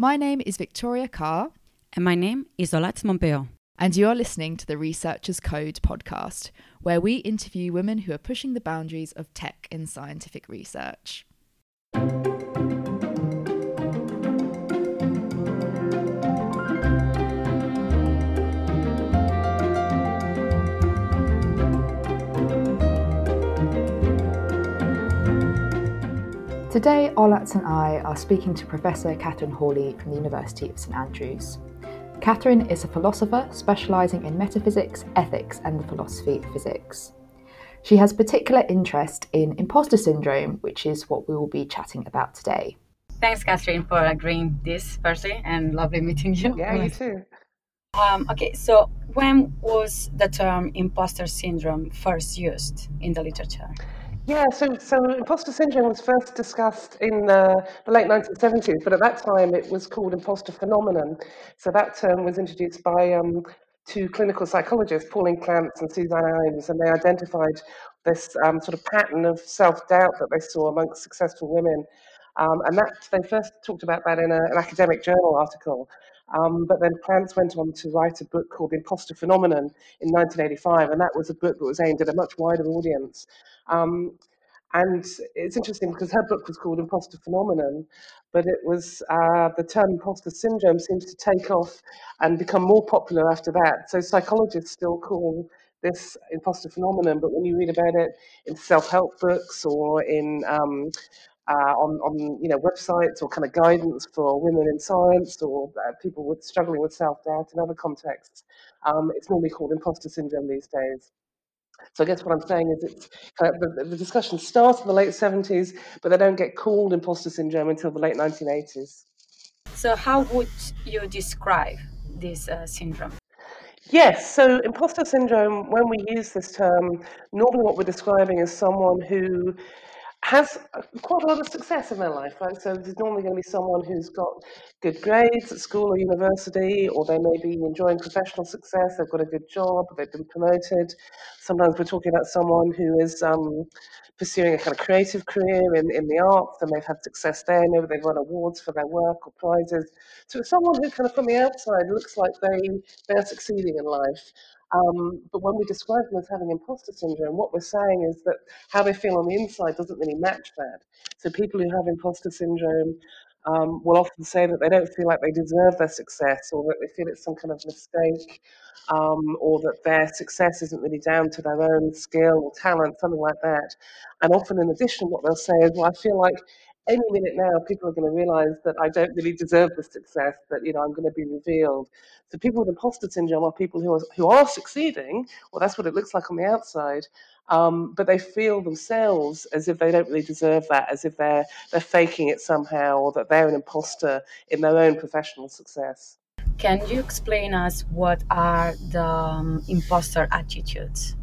My name is Victoria Carr. And my name is Olatz Montpeo. And you are listening to the Researchers Code podcast, where we interview women who are pushing the boundaries of tech in scientific research. Today, Olatz and I are speaking to Professor Catherine Hawley from the University of St Andrews. Catherine is a philosopher specialising in metaphysics, ethics, and the philosophy of physics. She has particular interest in imposter syndrome, which is what we will be chatting about today. Thanks, Catherine, for agreeing this, firstly, and lovely meeting you. Yeah, you too. Um, okay, so when was the term imposter syndrome first used in the literature? Yeah, so, so imposter syndrome was first discussed in uh, the late 1970s, but at that time it was called imposter phenomenon. So that term was introduced by um, two clinical psychologists, Pauline Clance and Suzanne Imes, and they identified this um, sort of pattern of self doubt that they saw amongst successful women. Um, and that they first talked about that in a, an academic journal article. Um, but then Clance went on to write a book called The Imposter Phenomenon in 1985, and that was a book that was aimed at a much wider audience. Um, and it's interesting because her book was called Imposter Phenomenon, but it was uh, the term imposter syndrome seems to take off and become more popular after that. So psychologists still call this imposter phenomenon, but when you read about it in self-help books or in um, uh, on, on you know websites or kind of guidance for women in science or uh, people with struggling with self-doubt in other contexts, um, it's normally called imposter syndrome these days. So I guess what I'm saying is it's kind of the, the discussion starts in the late 70s, but they don't get called imposter syndrome until the late 1980s. So how would you describe this uh, syndrome? Yes, so imposter syndrome, when we use this term, normally what we're describing is someone who has quite a lot of success in their life, right? So there's normally going to be someone who's got good grades at school or university, or they may be enjoying professional success, they've got a good job, they've been promoted. Sometimes we're talking about someone who is um, pursuing a kind of creative career in, in the arts and they've had success there. Maybe they've won awards for their work or prizes. So it's someone who kind of from the outside looks like they, they're succeeding in life. Um, but when we describe them as having imposter syndrome, what we're saying is that how they feel on the inside doesn't really match that. So people who have imposter syndrome um, will often say that they don't feel like they deserve their success or that they feel it's some kind of mistake um, or that their success isn't really down to their own skill or talent, something like that. And often, in addition, what they'll say is, well, I feel like any minute now, people are going to realize that I don't really deserve the success, that, you know, I'm going to be revealed. So people with imposter syndrome are people who are, who are succeeding, Well, that's what it looks like on the outside, um, but they feel themselves as if they don't really deserve that, as if they're, they're faking it somehow, or that they're an imposter in their own professional success. Can you explain us what are the um, imposter attitudes?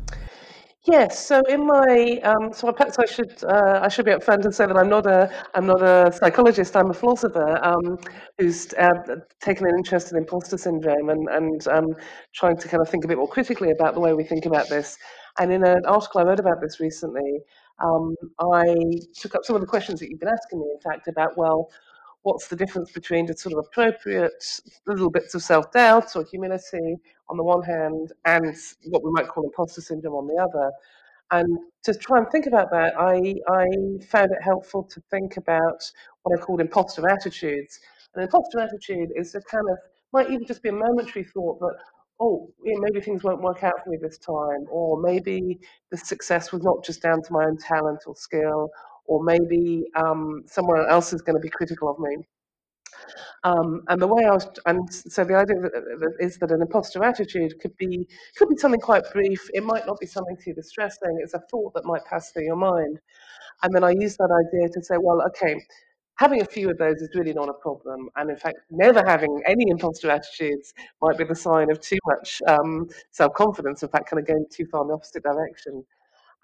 Yes. So in my um, so perhaps I should uh, I should be upfront and say that I'm not a I'm not a psychologist. I'm a philosopher um, who's uh, taken an interest in imposter syndrome and and um, trying to kind of think a bit more critically about the way we think about this. And in an article I wrote about this recently, um, I took up some of the questions that you've been asking me. In fact, about well, what's the difference between the sort of appropriate little bits of self doubt or humility on the one hand and what we might call imposter syndrome on the other. And to try and think about that, I, I found it helpful to think about what I called imposter attitudes. An imposter attitude is a kind of, might even just be a momentary thought that, oh, maybe things won't work out for me this time, or maybe the success was not just down to my own talent or skill, or maybe um, someone else is going to be critical of me. Um, and the way I was, and so the idea is that an imposter attitude could be could be something quite brief. It might not be something too distressing. It's a thought that might pass through your mind, and then I use that idea to say, well, okay, having a few of those is really not a problem. And in fact, never having any imposter attitudes might be the sign of too much um, self confidence. In fact, kind of going too far in the opposite direction.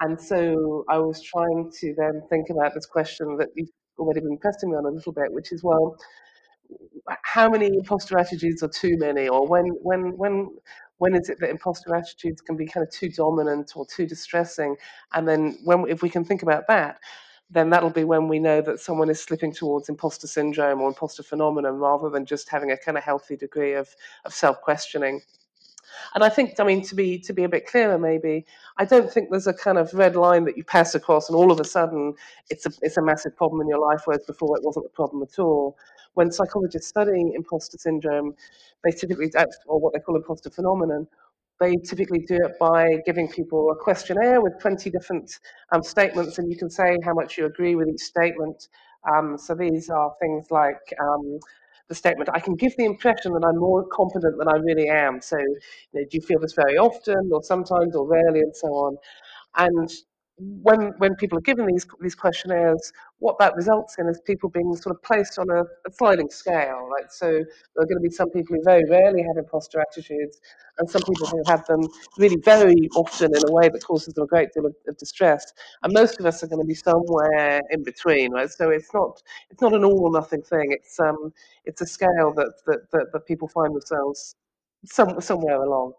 And so I was trying to then think about this question that you've already been pressing me on a little bit, which is, well, how many imposter attitudes are too many, or when when when when is it that imposter attitudes can be kind of too dominant or too distressing? And then when if we can think about that, then that'll be when we know that someone is slipping towards imposter syndrome or imposter phenomenon rather than just having a kind of healthy degree of, of self questioning. And I think, I mean, to be to be a bit clearer, maybe I don't think there's a kind of red line that you pass across, and all of a sudden it's a it's a massive problem in your life, whereas before it wasn't a problem at all. When psychologists study imposter syndrome, they typically, or what they call imposter phenomenon, they typically do it by giving people a questionnaire with 20 different um, statements, and you can say how much you agree with each statement. Um, so these are things like um, the statement, I can give the impression that I'm more confident than I really am. So, you know, do you feel this very often, or sometimes, or rarely, and so on? And when when people are given these these questionnaires, what that results in is people being sort of placed on a, a, sliding scale, right? So there are going to be some people who very rarely have imposter attitudes, and some people who have them really very often in a way that causes them a great deal of, of distress. And most of us are going to be somewhere in between, right? So it's not it's not an all or nothing thing. It's um it's a scale that that that, that people find themselves some, somewhere along.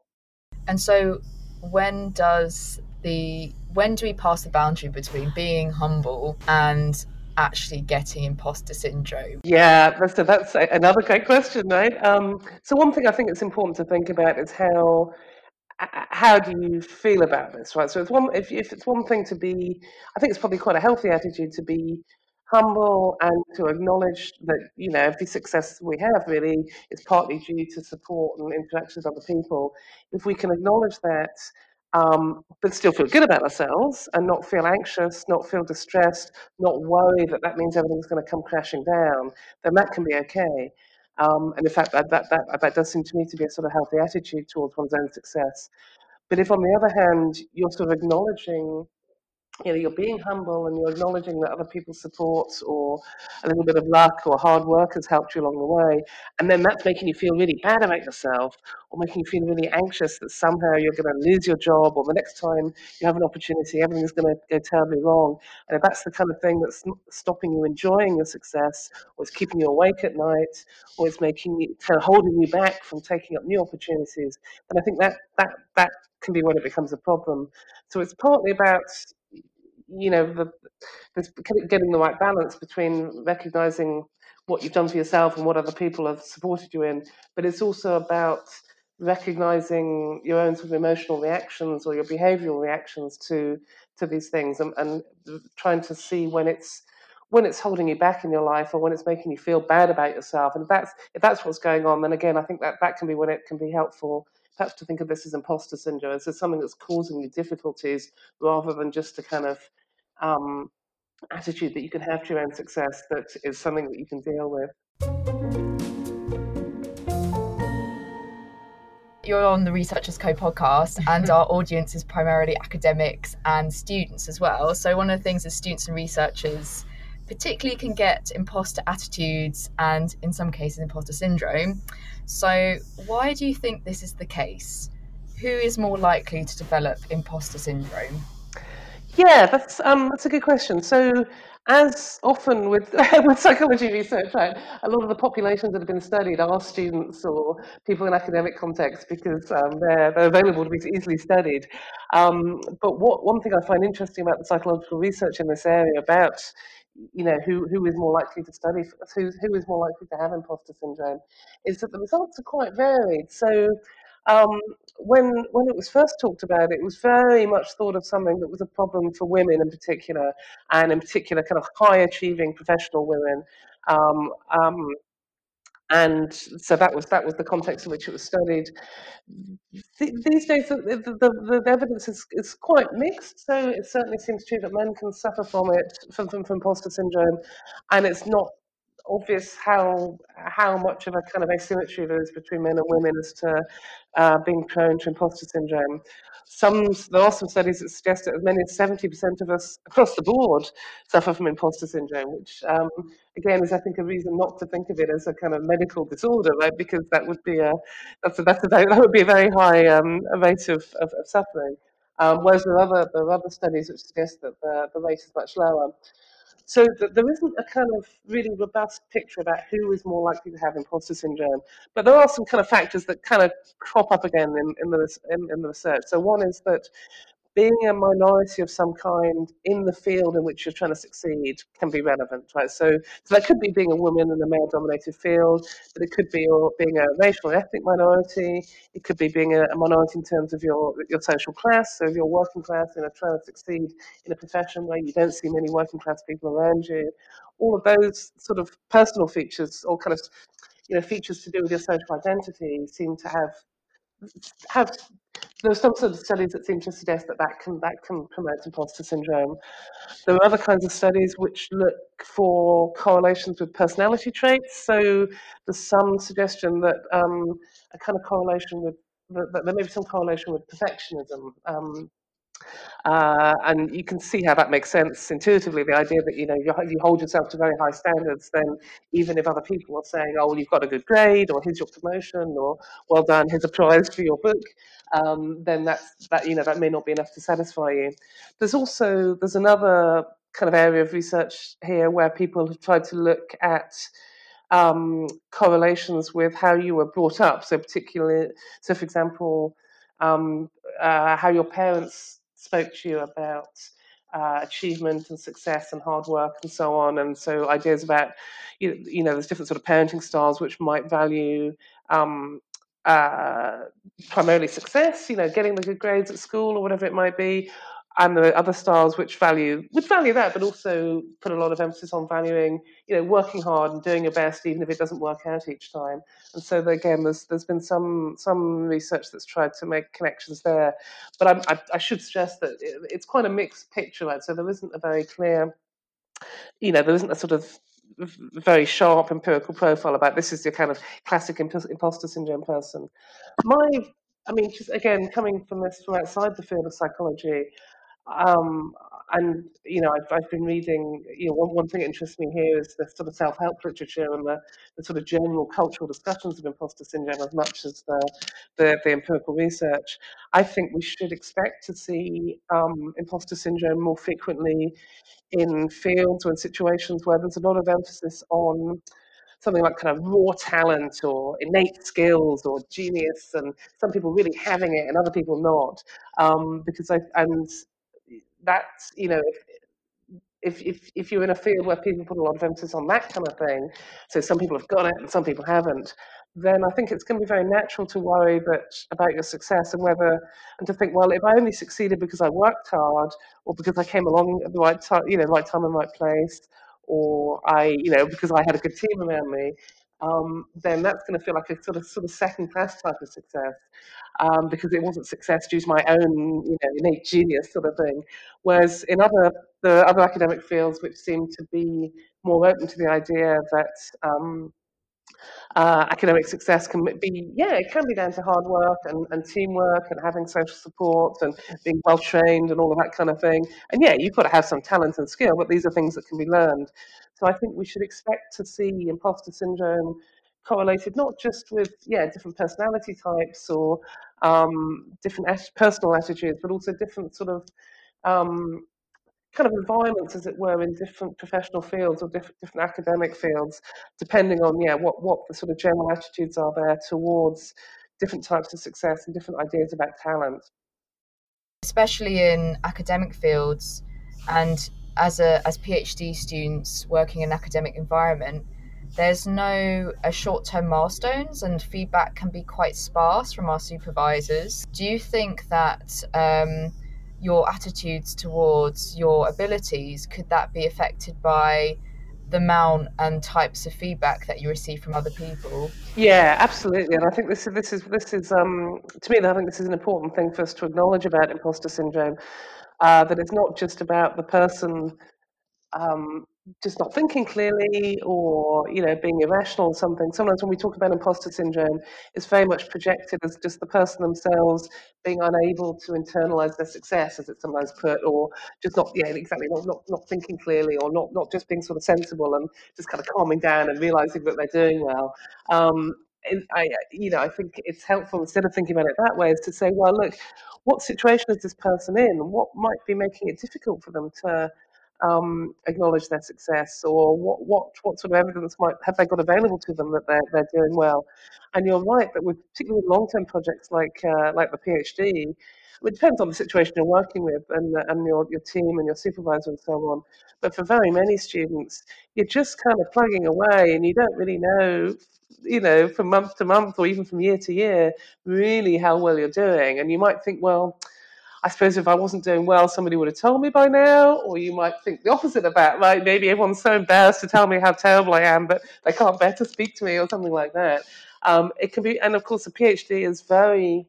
And so, when does the when do we pass the boundary between being humble and actually getting imposter syndrome? Yeah, that's, that's another great question, right? Um, so one thing I think it's important to think about is how how do you feel about this, right? So it's one if, if it's one thing to be, I think it's probably quite a healthy attitude to be humble and to acknowledge that you know every success we have really is partly due to support and interaction with other people. If we can acknowledge that um, but still feel good about ourselves and not feel anxious, not feel distressed, not worry that that means everything's going to come crashing down, then that can be okay. Um, and in fact, that, that, that, that does seem to me to be a sort of healthy attitude towards one's own success. But if, on the other hand, you're sort of acknowledging you know, you're being humble and you're acknowledging that other people's support or a little bit of luck or hard work has helped you along the way. And then that's making you feel really bad about yourself or making you feel really anxious that somehow you're going to lose your job or the next time you have an opportunity, everything's going to go terribly wrong. And if that's the kind of thing that's stopping you enjoying your success or it's keeping you awake at night or it's making you kind of holding you back from taking up new opportunities, then I think that, that, that can be when it becomes a problem. So it's partly about you know, the, this getting the right balance between recognizing what you've done for yourself and what other people have supported you in, but it's also about recognizing your own sort of emotional reactions or your behavioral reactions to to these things and, and trying to see when it's when it's holding you back in your life or when it's making you feel bad about yourself. And if that's if that's what's going on then again i think that that can be when it can be helpful perhaps to think of this as imposter syndrome as something that's causing you difficulties rather than just a kind of um, attitude that you can have to your own success that is something that you can deal with. You're on the Researchers Code podcast, and our audience is primarily academics and students as well. So, one of the things that students and researchers particularly can get imposter attitudes and, in some cases, imposter syndrome. So, why do you think this is the case? Who is more likely to develop imposter syndrome? Yeah, that's um, that's a good question. So, as often with with psychology research, right, a lot of the populations that have been studied are students or people in academic contexts because um, they're they're available to be easily studied. Um, but what one thing I find interesting about the psychological research in this area about you know who who is more likely to study who who is more likely to have imposter syndrome is that the results are quite varied. So um, when when it was first talked about, it was very much thought of something that was a problem for women in particular, and in particular, kind of high achieving professional women. Um, um, and so that was that was the context in which it was studied. These days, the, the, the evidence is, is quite mixed. So it certainly seems true that men can suffer from it, from, from, from imposter syndrome, and it's not obvious how how much of a kind of asymmetry there is between men and women as to uh, being prone to imposter syndrome. Some there are some studies that suggest that as many as seventy percent of us across the board suffer from imposter syndrome, which um, again is I think a reason not to think of it as a kind of medical disorder, right? Because that would be a that's a, that's a that would be a very high um, rate of, of, of suffering. Um, whereas there are other there are other studies which suggest that the, the rate is much lower. So there isn't a kind of really robust picture about who is more likely to have imposter syndrome, but there are some kind of factors that kind of crop up again in, in the in, in the research. So one is that being a minority of some kind in the field in which you're trying to succeed can be relevant, right? So, so that could be being a woman in a male-dominated field, but it could be being a racial or ethnic minority. It could be being a, a minority in terms of your your social class. So, if you're working class and you're trying to succeed in a profession where you don't see many working class people around you, all of those sort of personal features, or kind of you know features to do with your social identity, seem to have have there's some sort of studies that seem to suggest that that can that can promote imposter syndrome. There are other kinds of studies which look for correlations with personality traits. So there's some suggestion that um, a kind of correlation with that, that there may be some correlation with perfectionism. Um, uh, and you can see how that makes sense intuitively. The idea that you know you, you hold yourself to very high standards, then even if other people are saying, "Oh, well, you've got a good grade," or "Here's your promotion," or "Well done, here's a prize for your book," um, then that's that you know that may not be enough to satisfy you. There's also there's another kind of area of research here where people have tried to look at um, correlations with how you were brought up. So particularly, so for example, um, uh, how your parents spoke to you about uh, achievement and success and hard work and so on. And so ideas about, you, you know, there's different sort of parenting styles which might value um, uh, primarily success, you know, getting the good grades at school or whatever it might be, and the other styles which value would value that, but also put a lot of emphasis on valuing, you know, working hard and doing your best, even if it doesn't work out each time. And so again, there's there's been some some research that's tried to make connections there, but I, I should stress that it, it's quite a mixed picture, right? So there isn't a very clear, you know, there isn't a sort of very sharp empirical profile about this is your kind of classic imposter syndrome person. My I mean, just again, coming from this from outside the field of psychology, um, and you know, I've, I've been reading. You know, one, one thing that interests me here is the sort of self-help literature and the, the sort of general cultural discussions of imposter syndrome, as much as the the, the empirical research. I think we should expect to see um, imposter syndrome more frequently in fields or in situations where there's a lot of emphasis on something like kind of raw talent or innate skills or genius, and some people really having it and other people not. Um, because I and that's you know if, if if you're in a field where people put a lot of emphasis on that kind of thing, so some people have got it and some people haven't, then I think it's going to be very natural to worry that about your success and whether and to think, well, if I only succeeded because I worked hard or because I came along at the right time, you know, right time and right place, or I, you know, because I had a good team around me, um, then that's going to feel like a sort of sort of second class type of success um, because it wasn't success due to my own you know innate genius sort of thing. Whereas in other the other academic fields which seem to be more open to the idea that um, uh, academic success can be, yeah, it can be down to hard work and, and teamwork and having social support and being well trained and all of that kind of thing. And yeah, you've got to have some talent and skill, but these are things that can be learned. So I think we should expect to see imposter syndrome correlated not just with yeah different personality types or um, different personal attitudes, but also different sort of um, kind of environments, as it were, in different professional fields or different, different academic fields, depending on yeah what what the sort of general attitudes are there towards different types of success and different ideas about talent. Especially in academic fields, and as a as PhD students working in an academic environment, there's no uh, short-term milestones and feedback can be quite sparse from our supervisors. Do you think that um, your attitudes towards your abilities could that be affected by the amount and types of feedback that you receive from other people yeah absolutely and i think this is this is this is um to me i think this is an important thing for us to acknowledge about imposter syndrome uh, that it's not just about the person um, just not thinking clearly or you know being irrational or something. Sometimes when we talk about imposter syndrome it's very much projected as just the person themselves being unable to internalize their success as it's sometimes put or just not yeah exactly not, not, not thinking clearly or not not just being sort of sensible and just kind of calming down and realizing that they're doing well. Um, I, you know, I think it's helpful instead of thinking about it that way, is to say, well, look, what situation is this person in, what might be making it difficult for them to um, acknowledge their success, or what, what what sort of evidence might have they got available to them that they're they're doing well? And you're right that with particularly with long-term projects like uh, like the PhD, it depends on the situation you're working with and and your your team and your supervisor and so on. But for very many students, you're just kind of plugging away, and you don't really know you know, from month to month or even from year to year, really how well you're doing. And you might think, well, I suppose if I wasn't doing well, somebody would have told me by now. Or you might think the opposite of that, right? Maybe everyone's so embarrassed to tell me how terrible I am, but they can't bear to speak to me or something like that. Um, it can be, and of course, a PhD is very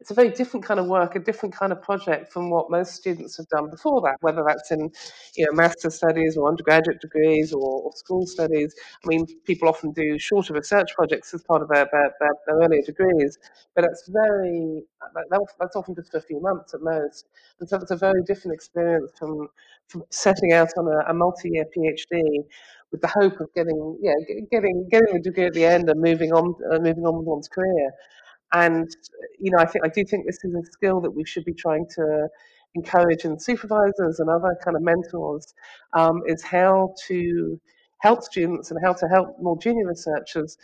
it's a very different kind of work, a different kind of project from what most students have done before that, whether that's in you know master's studies or undergraduate degrees or, or school studies. I mean, people often do shorter research projects as part of their, their, their, their earlier degrees, but it's very that's often just for a few months at most, and so it's a very different experience from from setting out on a, a multi-year PhD with the hope of getting yeah getting getting a degree at the end and moving on uh, moving on with one's career. And you know, I think I do think this is a skill that we should be trying to encourage in supervisors and other kind of mentors um, is how to help students and how to help more junior researchers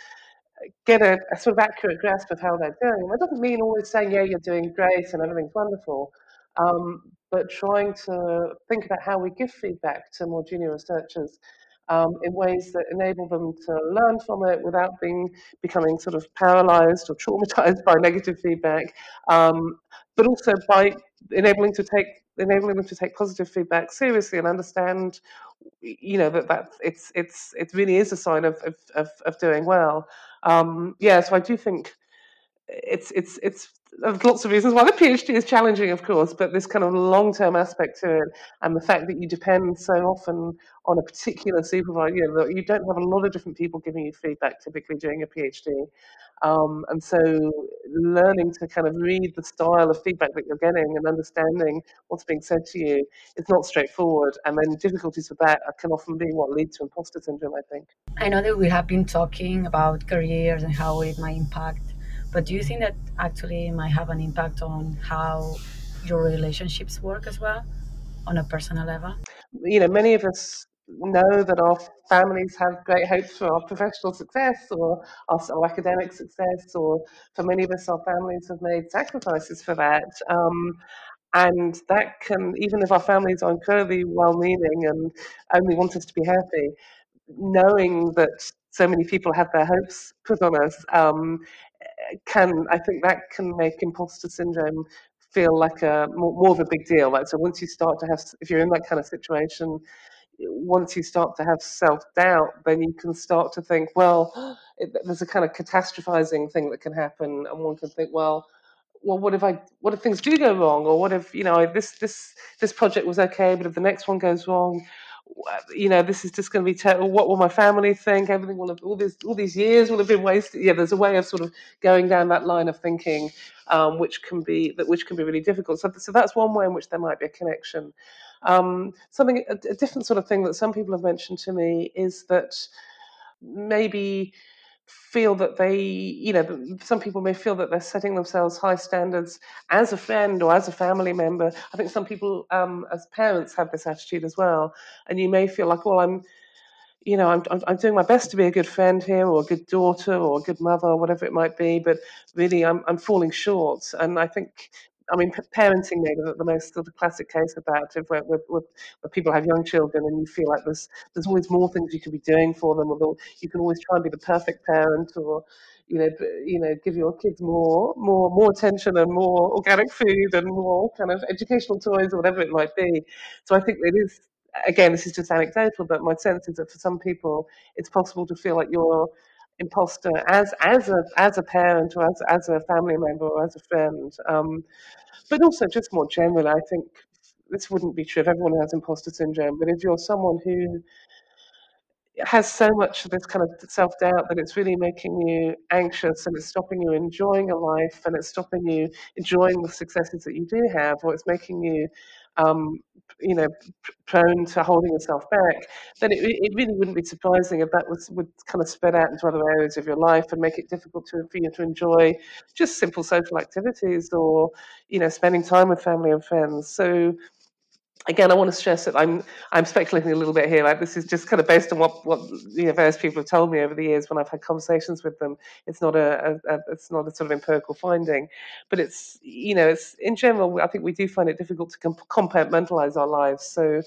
get a, a, sort of accurate grasp of how they're doing. That doesn't mean always saying, yeah, you're doing great and everything's wonderful, um, but trying to think about how we give feedback to more junior researchers um, in ways that enable them to learn from it without being becoming sort of paralyzed or traumatized by negative feedback, um, but also by enabling to take enabling them to take positive feedback seriously and understand you know that that it's it's it really is a sign of of, of, of doing well. Um, yeah so i do think it's it's it's there's lots of reasons why the PhD is challenging, of course, but this kind of long-term aspect to it, and the fact that you depend so often on a particular supervisor, you know, you don't have a lot of different people giving you feedback typically during a PhD, um, and so learning to kind of read the style of feedback that you're getting and understanding what's being said to you is not straightforward, and then difficulties with that can often be what lead to imposter syndrome. I think. I know that we have been talking about careers and how it might impact but do you think that actually might have an impact on how your relationships work as well on a personal level? You know, many of us know that our families have great hopes for our professional success or our, our, academic success, or for many of us, our families have made sacrifices for that. Um, and that can, even if our families are incredibly well meaning and only want us to be happy, knowing that so many people have their hopes put on us um, can I think that can make imposter syndrome feel like a more, more of a big deal. Like so, once you start to have, if you're in that kind of situation, once you start to have self doubt, then you can start to think, well, it, there's a kind of catastrophizing thing that can happen, and one can think, well, well, what if I, what if things do go wrong, or what if you know this this this project was okay, but if the next one goes wrong, you know, this is just going to be terrible. What will my family think? Everything will have all these all these years will have been wasted. Yeah, there's a way of sort of going down that line of thinking, um, which can be that which can be really difficult. So, so that's one way in which there might be a connection. Um, something a, a different sort of thing that some people have mentioned to me is that maybe feel that they, you know, some people may feel that they're setting themselves high standards as a friend or as a family member. I think some people, um, as parents, have this attitude as well. And you may feel like, well, I'm, you know, I'm, I'm doing my best to be a good friend here, or a good daughter, or a good mother, or whatever it might be, but really I'm, I'm falling short. And I think I mean, parenting maybe the, most sort of classic case of that, where, where, where, people have young children and you feel like there's there's always more things you could be doing for them, or you can always try and be the perfect parent, or you know, you know, give your kids more, more, more attention and more organic food and more kind of educational toys or whatever it might be. So I think it is. Again, this is just anecdotal, but my sense is that for some people, it's possible to feel like you're imposter as as a as a parent or as as a family member or as a friend. Um, but also just more generally, I think this wouldn't be true if everyone has imposter syndrome. But if you're someone who has so much of this kind of self doubt that it's really making you anxious and it's stopping you enjoying a life and it's stopping you enjoying the successes that you do have, or it's making you um, you know, prone to holding yourself back, then it, it really wouldn't be surprising if that was would kind of spread out into other areas of your life and make it difficult to, for you to enjoy just simple social activities or, you know, spending time with family and friends. So again, I want to stress that I'm I'm speculating a little bit here. Like this is just kind of based on what what you know, various people have told me over the years when I've had conversations with them. It's not a, a, a, it's not a sort of empirical finding, but it's you know it's in general. I think we do find it difficult to comp- compartmentalize our lives. So.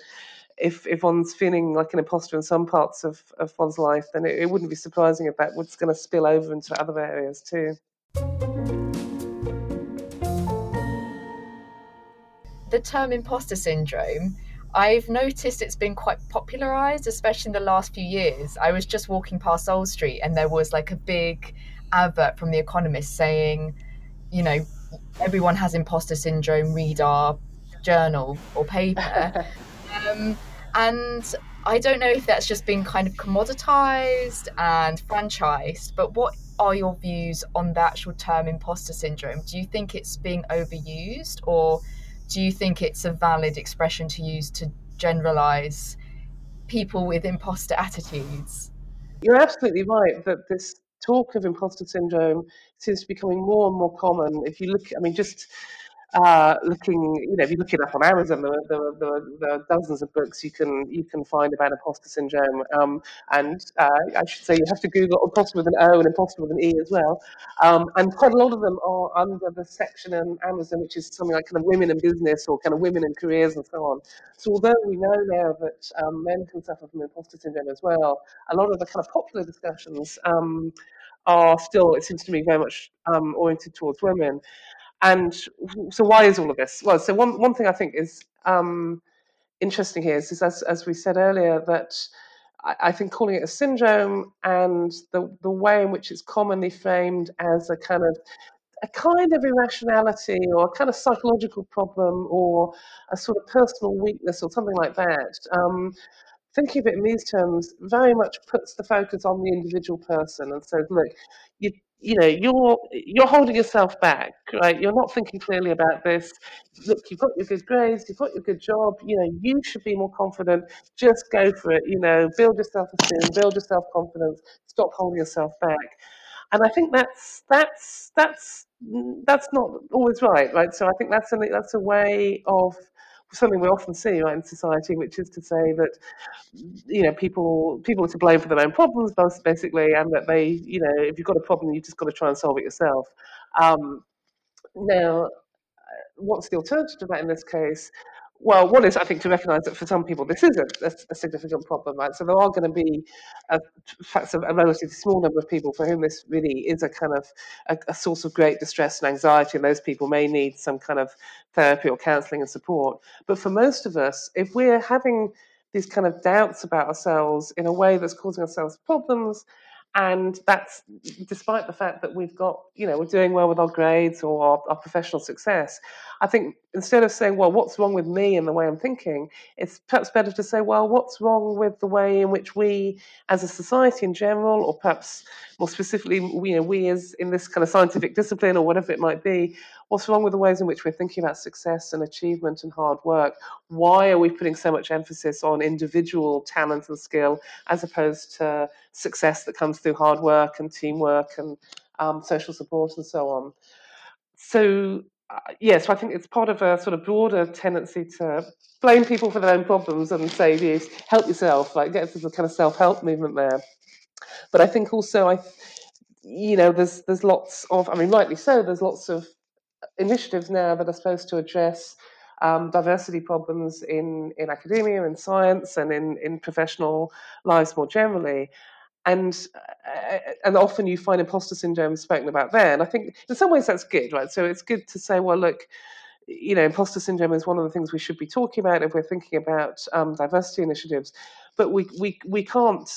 If, if one's feeling like an imposter in some parts of, of one's life, then it, it wouldn't be surprising if that was going to spill over into other areas too. The term imposter syndrome, I've noticed it's been quite popularized, especially in the last few years. I was just walking past Old Street and there was like a big advert from The Economist saying, you know, everyone has imposter syndrome, read our journal or paper. um, and I don't know if that's just been kind of commoditized and franchised, but what are your views on the actual term imposter syndrome? Do you think it's being overused or do you think it's a valid expression to use to generalize people with imposter attitudes? You're absolutely right that this talk of imposter syndrome seems to be becoming more and more common. If you look, I mean, just uh, looking, you know, if you look it up on Amazon, there, there, there, there, are dozens of books you can you can find about imposter syndrome. Um, and uh, I should say you have to Google imposter with an O and imposter with an E as well. Um, and quite a lot of them are under the section in Amazon, which is something like kind of women in business or kind of women in careers and so on. So although we know now that um, men can suffer from imposter syndrome as well, a lot of the kind of popular discussions um, are still, it seems to me, very much um, oriented towards women. And so, why is all of this? Well, so one one thing I think is um, interesting here is, is as as we said earlier that I, think calling it a syndrome and the the way in which it's commonly framed as a kind of a kind of irrationality or a kind of psychological problem or a sort of personal weakness or something like that. Um, thinking of it in these terms very much puts the focus on the individual person and says, look, you you know you're you're holding yourself back right? You're not thinking clearly about this. Look you've got your good grades you've got your good job you know you should be more confident. Just go for it you know build your self-esteem build your self-confidence stop holding yourself back. And i think that's that's that's that's not always right right? So i think that's a that's a way of something we often see right in society which is to say that you know people people are to blame for their own problems basically and that they you know if you've got a problem you've just got to try and solve it yourself. Um, now what's the alternative to that in this case well, one is I think to recognise that for some people this is a, a, a, significant problem, right? So there are going to be a, a relatively small number of people for whom this really is a kind of a, a, source of great distress and anxiety, and those people may need some kind of therapy or counselling and support. But for most of us, if we're having these kind of doubts about ourselves in a way that's causing ourselves problems. And that's despite the fact that we've got, you know, we're doing well with our grades or our, our, professional success. I think instead of saying, well, what's wrong with me and the way I'm thinking, it's perhaps better to say, well, what's wrong with the way in which we, as a society in general, or perhaps more specifically, you know, we as in this kind of scientific discipline or whatever it might be, what's wrong with the ways in which we're thinking about success and achievement and hard work? Why are we putting so much emphasis on individual talent and skill as opposed to success that comes through hard work and teamwork and um, social support and so on? So, uh, yes, yeah, so I think it's part of a sort of broader tendency to blame people for their own problems and say, yes, help yourself, like get to the kind of self help movement there. But I think also, I, you know, there's there's lots of, I mean, rightly so, there's lots of initiatives now that are supposed to address um, diversity problems in, in academia and science and in, in professional lives more generally. And uh, and often you find imposter syndrome spoken about there. And I think in some ways that's good, right? So it's good to say, well, look, you know, imposter syndrome is one of the things we should be talking about if we're thinking about um, diversity initiatives. But we, we, we can't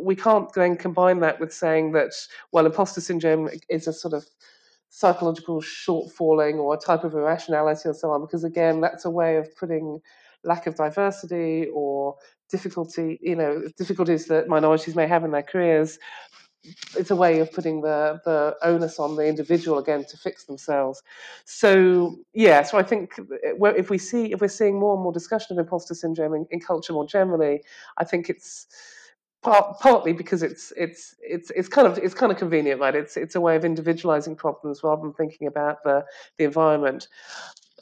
we can't then combine that with saying that well, imposter syndrome is a sort of psychological shortfalling or a type of irrationality or so on, because again, that's a way of putting lack of diversity or difficulty, you know, difficulties that minorities may have in their careers. It's a way of putting the, the onus on the individual again to fix themselves. So yeah, so I think eh, if we see if we're seeing more and more discussion of imposter syndrome in, in culture more generally, I think it's Part, partly because it's it's it's it's kind of it's kind of convenient, right? It's it's a way of individualizing problems rather than thinking about the the environment.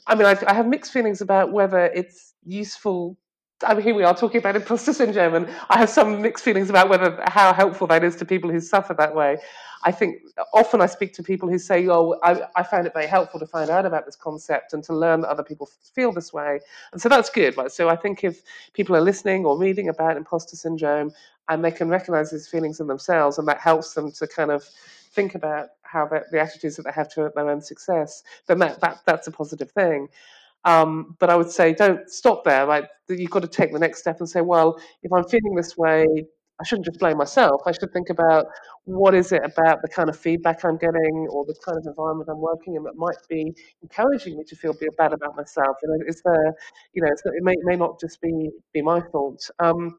I mean, I, I have mixed feelings about whether it's useful I mean, here we are talking about imposter syndrome, and I have some mixed feelings about whether how helpful that is to people who suffer that way. I think often I speak to people who say, "Oh, I, I found it very helpful to find out about this concept and to learn that other people feel this way," and so that's good. Right? So I think if people are listening or reading about imposter syndrome and they can recognize these feelings in themselves, and that helps them to kind of think about how the attitudes that they have to their own success, then that, that that's a positive thing. Um, but I would say don't stop there. Like you've got to take the next step and say, well, if I'm feeling this way, I shouldn't just blame myself. I should think about what is it about the kind of feedback I'm getting or the kind of environment I'm working in that might be encouraging me to feel bad about myself. And is there, you know, it may, may not just be be my fault. Um,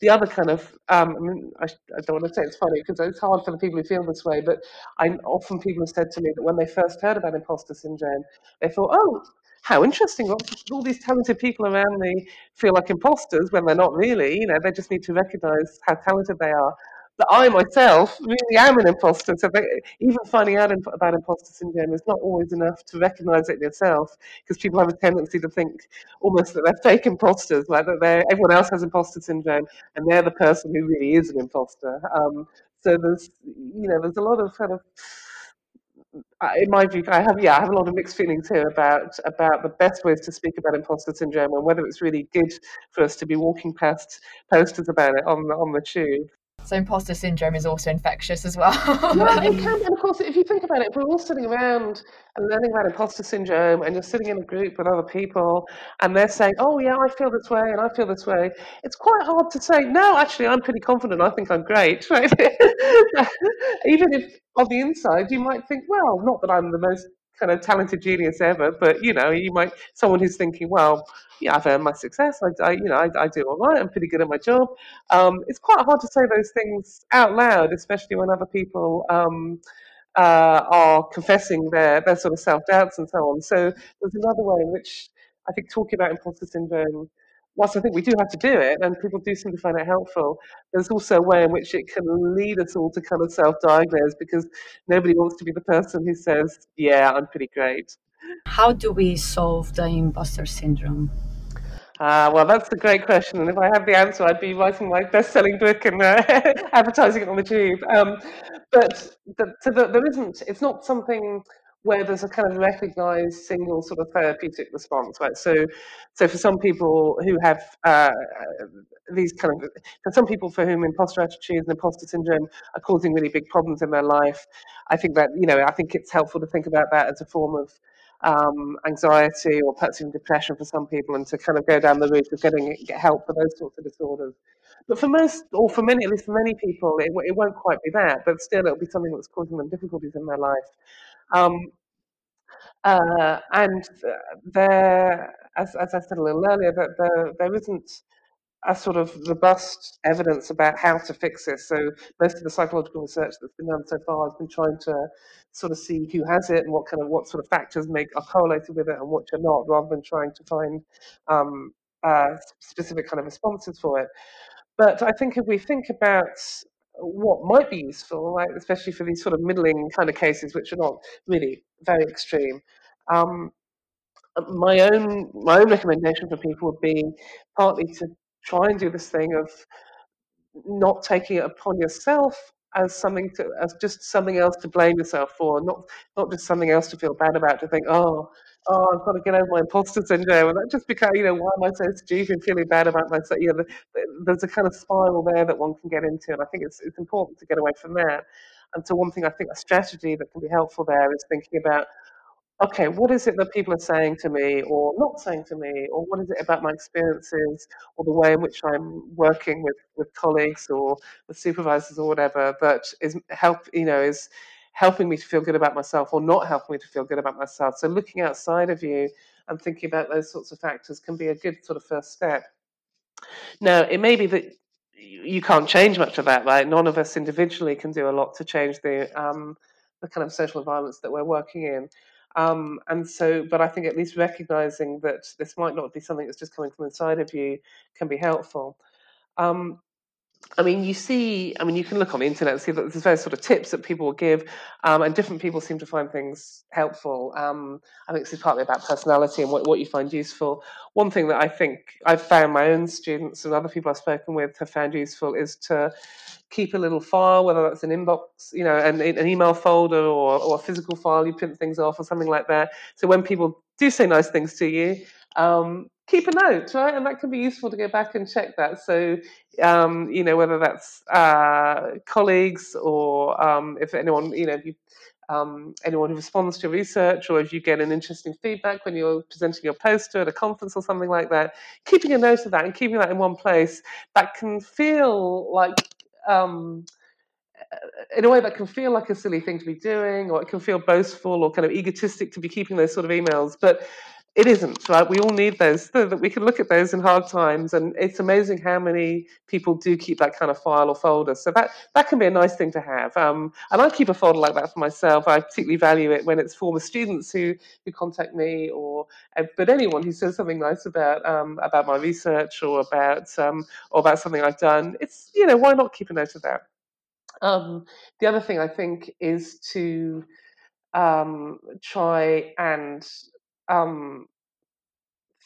the other kind of, um, I mean, I, I, don't want to say it's funny because it's hard for the people who feel this way, but I often people have said to me that when they first heard about imposter syndrome, they thought, oh, how interesting! All these talented people around me feel like imposters when they're not really. You know, they just need to recognise how talented they are. But I myself really am an imposter. So they, even finding out about imposter syndrome is not always enough to recognise it yourself, because people have a tendency to think almost that they're fake imposters, like that they're, everyone else has imposter syndrome and they're the person who really is an imposter. Um, so there's, you know, there's a lot of kind of in my view, I have yeah, I have a lot of mixed feelings here about about the best ways to speak about imposter syndrome and whether it's really good for us to be walking past posters about it on the, on the tube. So imposter syndrome is also infectious as well. yeah, it can. And of course, if you think about it, if we're all sitting around and learning about imposter syndrome, and you're sitting in a group with other people, and they're saying, "Oh yeah, I feel this way, and I feel this way," it's quite hard to say, "No, actually, I'm pretty confident. I think I'm great." Right? Even if on the inside you might think, "Well, not that I'm the most kind of talented genius ever, but you know, you might someone who's thinking, well, yeah, I've earned my success. I, I you know, I, I, do all right. I'm pretty good at my job. Um, it's quite hard to say those things out loud, especially when other people um, uh, are confessing their their sort of self doubts and so on. So there's another way in which I think talking about imposter syndrome whilst I think we do have to do it, and people do seem to find it helpful, there's also a way in which it can lead us all to kind of self diagnose because nobody wants to be the person who says, Yeah, I'm pretty great. How do we solve the imposter syndrome? Uh, well, that's a great question, and if I had the answer, I'd be writing my best-selling book and uh, advertising it on the tube. Um, but the, so the, there isn't. It's not something where there's a kind of recognized single sort of therapeutic response, right? So, so for some people who have uh, these kind of, for some people for whom imposter attitudes and imposter syndrome are causing really big problems in their life, I think that you know, I think it's helpful to think about that as a form of um, anxiety or perhaps even depression for some people, and to kind of go down the route of getting get help for those sorts of disorders. But for most, or for many, at least for many people, it, it won't quite be that. But still, it'll be something that's causing them difficulties in their life. Um, uh, and there, as, as I said a little earlier, that there, there isn't a sort of robust evidence about how to fix this. So most of the psychological research that's been done so far has been trying to sort of see who has it and what kind of what sort of factors make are correlated with it and what are not, rather than trying to find um, uh, specific kind of responses for it. But I think if we think about what might be useful, like especially for these sort of middling kind of cases, which are not really very extreme. Um, my own my own recommendation for people would be partly to try and do this thing of not taking it upon yourself as something to as just something else to blame yourself for, not not just something else to feel bad about. To think, oh, oh, I've got to get over my imposter syndrome, and that just become, you know, why am I so stupid, feeling bad about myself? You know, there's a kind of spiral there that one can get into, and I think it's it's important to get away from that. And so, one thing I think a strategy that can be helpful there is thinking about okay, what is it that people are saying to me or not saying to me, or what is it about my experiences or the way in which I'm working with, with colleagues or with supervisors or whatever that is help, you know, is helping me to feel good about myself or not helping me to feel good about myself. So looking outside of you and thinking about those sorts of factors can be a good sort of first step. Now, it may be that you can't change much of that, right? None of us individually can do a lot to change the um, the kind of social environments that we're working in. Um, and so, but I think at least recognizing that this might not be something that's just coming from inside of you can be helpful. Um, I mean, you see, I mean, you can look on the internet and see that there's various sort of tips that people will give, um, and different people seem to find things helpful. Um, I think this is partly about personality and what, what you find useful. One thing that I think I've found my own students and other people I've spoken with have found useful is to keep a little file, whether that's an inbox, you know, an, an email folder or, or a physical file you print things off or something like that. So when people do say nice things to you, um, keep a note, right? And that can be useful to go back and check that. So, um, you know, whether that's uh, colleagues or um, if anyone, you know, if you, um, anyone who responds to your research or if you get an interesting feedback when you're presenting your poster at a conference or something like that, keeping a note of that and keeping that in one place, that can feel like um, in a way that can feel like a silly thing to be doing, or it can feel boastful or kind of egotistic to be keeping those sort of emails. But it isn't, right? We all need those so that we can look at those in hard times. And it's amazing how many people do keep that kind of file or folder. So that, that can be a nice thing to have. Um, and I keep a folder like that for myself. I particularly value it when it's former students who, who contact me or, uh, but anyone who says something nice about, um, about my research or about, um, or about something I've done. It's, you know, why not keep a note of that? Um, the other thing I think is to um, try and um,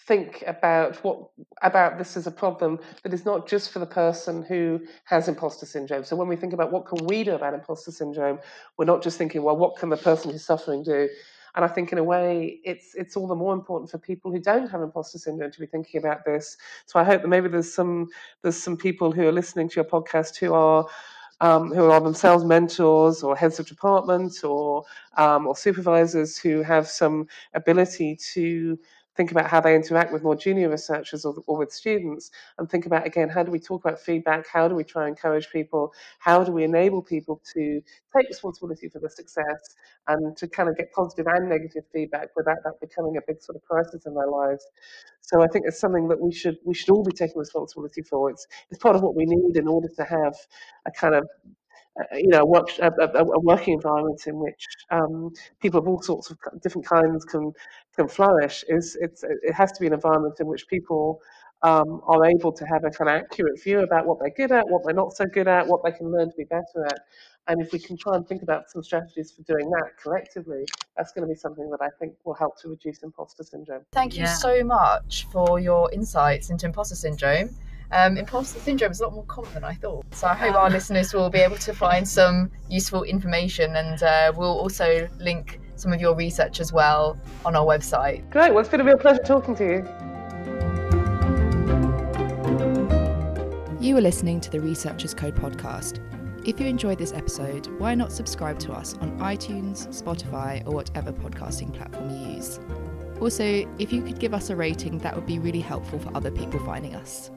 think about what about this as a problem that is not just for the person who has imposter syndrome. So when we think about what can we do about imposter syndrome, we're not just thinking, well, what can the person who's suffering do? And I think in a way it's it's all the more important for people who don't have imposter syndrome to be thinking about this. So I hope that maybe there's some there's some people who are listening to your podcast who are um, who are themselves mentors or heads of department or um, or supervisors who have some ability to think about how they interact with more junior researchers or, or, with students and think about again how do we talk about feedback? How do we try and encourage people? How do we enable people to take responsibility for the success and to kind of get positive and negative feedback without that becoming a big sort of crisis in their lives? So i think it's something that we should we should all be taking responsibility for. It's it's part of what we need in order to have a kind of you know, work, a, a, a, working environment in which um, people of all sorts of different kinds can can flourish is it's it has to be an environment in which people um, are able to have a kind of accurate view about what they're good at, what they're not so good at, what they can learn to be better at. And if we can try and think about some strategies for doing that collectively, that's going to be something that I think will help to reduce imposter syndrome. Thank you yeah. so much for your insights into imposter syndrome um, imposter syndrome is a lot more common than I thought. So I hope our listeners will be able to find some useful information, and uh, we'll also link some of your research as well on our website. Great. Well, it's been a real pleasure talking to you. You are listening to the Researchers Code podcast. If you enjoyed this episode, why not subscribe to us on iTunes, Spotify, or whatever podcasting platform you use? Also, if you could give us a rating, that would be really helpful for other people finding us.